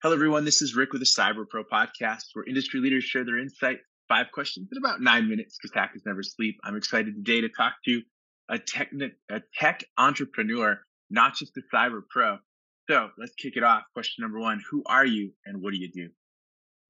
Hello, everyone. This is Rick with the Cyber Pro podcast, where industry leaders share their insight. Five questions in about nine minutes because hackers never sleep. I'm excited today to talk to a tech, a tech entrepreneur, not just a cyber pro. So let's kick it off. Question number one Who are you and what do you do?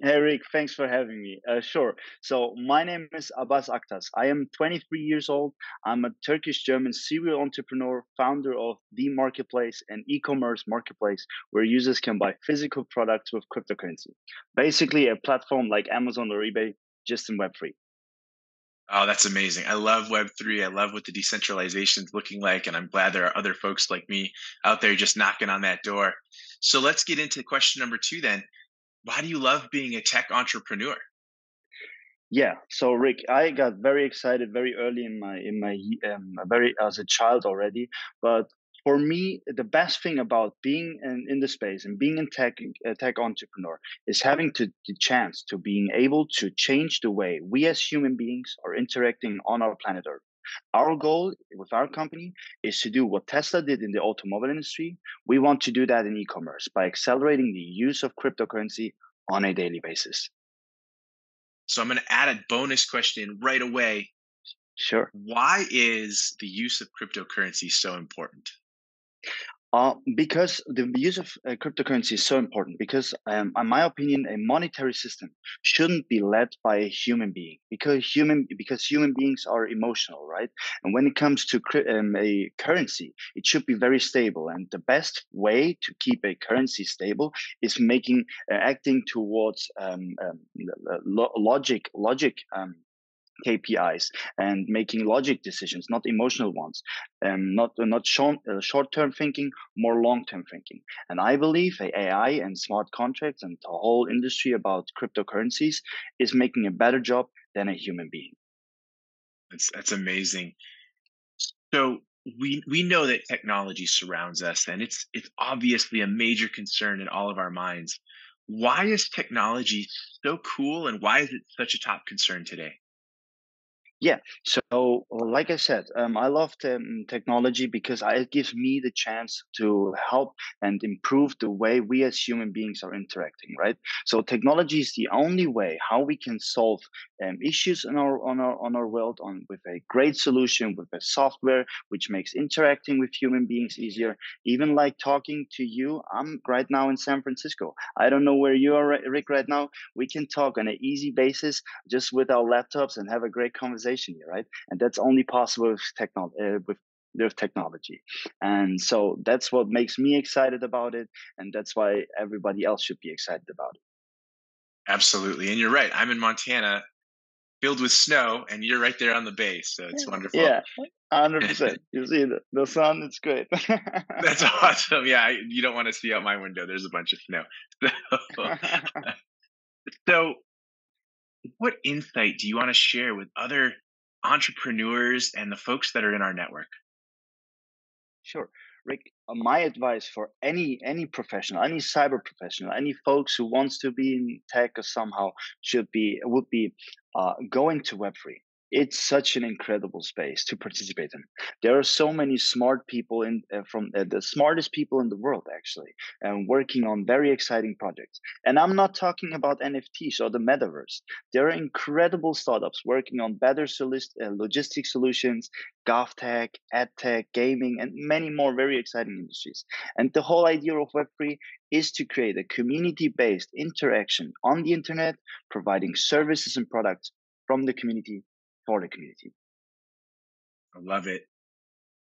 Eric, thanks for having me. Uh, sure. So my name is Abbas Aktas. I am 23 years old. I'm a Turkish-German serial entrepreneur, founder of dMarketplace, an e-commerce marketplace where users can buy physical products with cryptocurrency. Basically, a platform like Amazon or eBay, just in Web3. Oh, that's amazing. I love Web3. I love what the decentralization is looking like. And I'm glad there are other folks like me out there just knocking on that door. So let's get into question number two then why do you love being a tech entrepreneur? Yeah, so Rick, I got very excited very early in my in my um, very as a child already. But for me, the best thing about being in, in the space and being in tech a tech entrepreneur is having to, the chance to being able to change the way we as human beings are interacting on our planet Earth. Our goal with our company is to do what Tesla did in the automobile industry. We want to do that in e-commerce by accelerating the use of cryptocurrency on a daily basis. So I'm going to add a bonus question right away. Sure. Why is the use of cryptocurrency so important? Uh, because the use of uh, cryptocurrency is so important. Because, um, in my opinion, a monetary system shouldn't be led by a human being. Because human, because human beings are emotional, right? And when it comes to um, a currency, it should be very stable. And the best way to keep a currency stable is making, uh, acting towards um, um logic, logic um, KPIs and making logic decisions, not emotional ones, and not not short uh, short term thinking, more long term thinking. And I believe AI and smart contracts and the whole industry about cryptocurrencies is making a better job than a human being. That's that's amazing. So we we know that technology surrounds us, and it's it's obviously a major concern in all of our minds. Why is technology so cool, and why is it such a top concern today? Yeah. So, like I said, um, I love um, technology because it gives me the chance to help and improve the way we as human beings are interacting, right? So, technology is the only way how we can solve um, issues in our on our on our world on with a great solution with a software which makes interacting with human beings easier. Even like talking to you, I'm right now in San Francisco. I don't know where you are, Rick, right now. We can talk on an easy basis just with our laptops and have a great conversation organization here, right? And that's only possible with technology. Uh, with with technology and so that's what makes me excited about it and that's why everybody else should be excited about it absolutely and you're right i'm in montana filled with snow and you're right there on the bay. so it's wonderful yeah 100% you see the, the sun it's great that's awesome yeah you don't want to see out my window there's a bunch of snow so, so what insight do you want to share with other entrepreneurs and the folks that are in our network? Sure. Rick, uh, my advice for any any professional, any cyber professional, any folks who wants to be in tech or somehow should be would be uh, going to Web3 it's such an incredible space to participate in. There are so many smart people in uh, from uh, the smartest people in the world actually, and working on very exciting projects. And I'm not talking about NFTs or the metaverse. There are incredible startups working on better solist, uh, logistic solutions, GovTech, EdTech, gaming, and many more very exciting industries. And the whole idea of Web3 is to create a community-based interaction on the internet, providing services and products from the community for the community. I love it.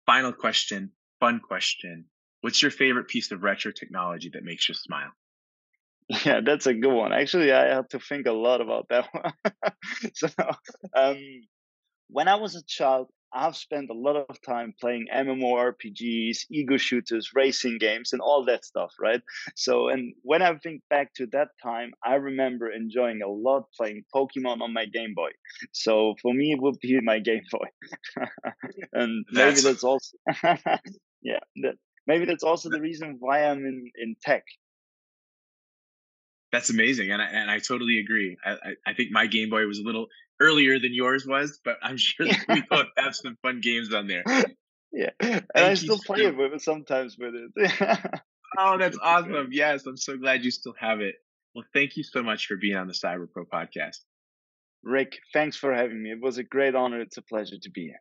Final question, fun question. What's your favorite piece of retro technology that makes you smile? Yeah, that's a good one. Actually, I had to think a lot about that one. so, um, when I was a child, I've spent a lot of time playing MMORPGs, ego shooters, racing games, and all that stuff, right? So, and when I think back to that time, I remember enjoying a lot playing Pokemon on my Game Boy. So for me, it would be my Game Boy, and maybe that's also, yeah, that, maybe that's also the reason why I'm in in tech. That's amazing, and I, and I totally agree. I, I, I think my Game Boy was a little earlier than yours was, but I'm sure we both have some fun games on there. Yeah, and Thank I still play it with it sometimes with it. oh, that's awesome. Yes, I'm so glad you still have it. Well, thank you so much for being on the Cyber Pro podcast. Rick, thanks for having me. It was a great honor. It's a pleasure to be here.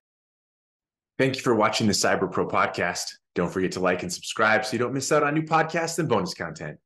Thank you for watching the Cyber Pro podcast. Don't forget to like and subscribe so you don't miss out on new podcasts and bonus content.